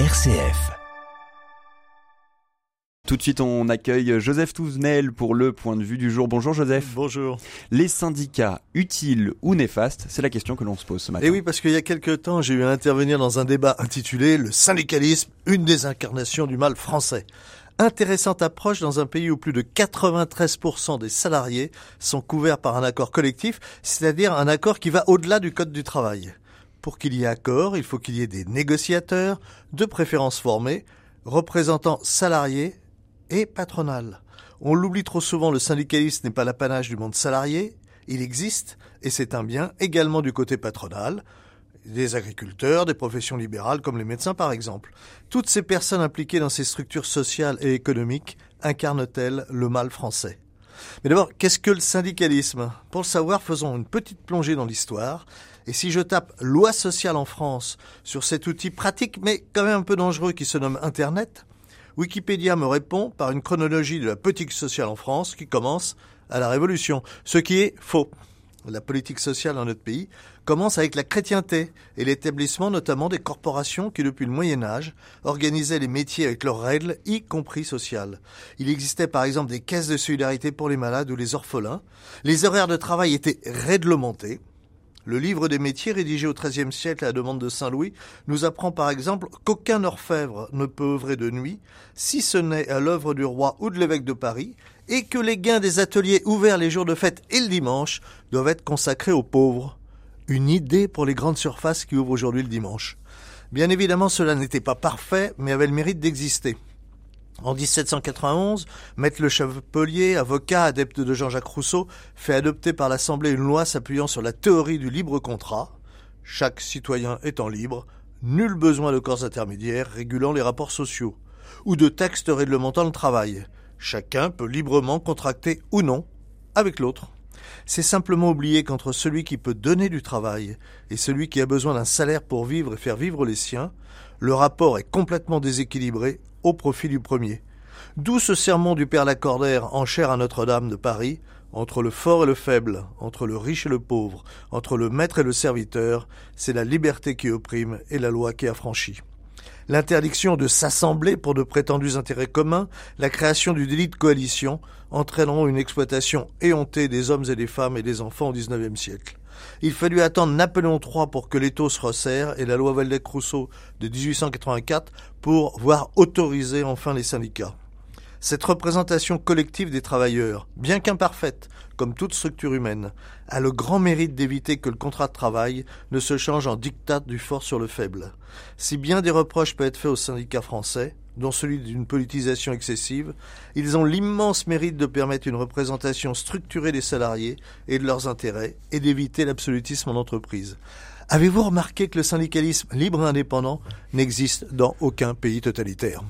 RCF. Tout de suite, on accueille Joseph Touvenel pour le point de vue du jour. Bonjour Joseph. Bonjour. Les syndicats utiles ou néfastes C'est la question que l'on se pose ce matin. Et oui, parce qu'il y a quelques temps, j'ai eu à intervenir dans un débat intitulé Le syndicalisme, une des incarnations du mal français. Intéressante approche dans un pays où plus de 93% des salariés sont couverts par un accord collectif, c'est-à-dire un accord qui va au-delà du Code du travail. Pour qu'il y ait accord, il faut qu'il y ait des négociateurs, de préférence formés, représentants salariés et patronales. On l'oublie trop souvent, le syndicalisme n'est pas l'apanage du monde salarié, il existe, et c'est un bien également du côté patronal, des agriculteurs, des professions libérales comme les médecins par exemple. Toutes ces personnes impliquées dans ces structures sociales et économiques incarnent-elles le mal français? Mais d'abord, qu'est-ce que le syndicalisme? Pour le savoir, faisons une petite plongée dans l'histoire. Et si je tape loi sociale en France sur cet outil pratique mais quand même un peu dangereux qui se nomme Internet, Wikipédia me répond par une chronologie de la politique sociale en France qui commence à la Révolution, ce qui est faux. La politique sociale dans notre pays commence avec la chrétienté et l'établissement notamment des corporations qui, depuis le Moyen Âge, organisaient les métiers avec leurs règles, y compris sociales. Il existait par exemple des caisses de solidarité pour les malades ou les orphelins. Les horaires de travail étaient réglementés. Le livre des métiers, rédigé au XIIIe siècle à la demande de Saint Louis, nous apprend par exemple qu'aucun orfèvre ne peut œuvrer de nuit, si ce n'est à l'œuvre du roi ou de l'évêque de Paris, et que les gains des ateliers ouverts les jours de fête et le dimanche doivent être consacrés aux pauvres. Une idée pour les grandes surfaces qui ouvrent aujourd'hui le dimanche. Bien évidemment, cela n'était pas parfait, mais avait le mérite d'exister. En 1791, Maître Le Chapelier, avocat, adepte de Jean-Jacques Rousseau, fait adopter par l'Assemblée une loi s'appuyant sur la théorie du libre contrat. Chaque citoyen étant libre, nul besoin de corps intermédiaires régulant les rapports sociaux, ou de textes réglementant le travail. Chacun peut librement contracter ou non avec l'autre. C'est simplement oublier qu'entre celui qui peut donner du travail et celui qui a besoin d'un salaire pour vivre et faire vivre les siens, le rapport est complètement déséquilibré au profit du premier. D'où ce sermon du Père Lacordaire en chair à Notre-Dame de Paris, entre le fort et le faible, entre le riche et le pauvre, entre le maître et le serviteur, c'est la liberté qui opprime et la loi qui affranchit. L'interdiction de s'assembler pour de prétendus intérêts communs, la création du délit de coalition entraîneront une exploitation éhontée des hommes et des femmes et des enfants au XIXe siècle. Il fallut attendre Napoléon III pour que l'étau se resserre et la loi Valdec-Rousseau de 1884 pour voir autoriser enfin les syndicats. Cette représentation collective des travailleurs, bien qu'imparfaite, comme toute structure humaine, a le grand mérite d'éviter que le contrat de travail ne se change en diktat du fort sur le faible. Si bien des reproches peuvent être faits aux syndicats français, dont celui d'une politisation excessive, ils ont l'immense mérite de permettre une représentation structurée des salariés et de leurs intérêts et d'éviter l'absolutisme en entreprise. Avez-vous remarqué que le syndicalisme libre et indépendant n'existe dans aucun pays totalitaire?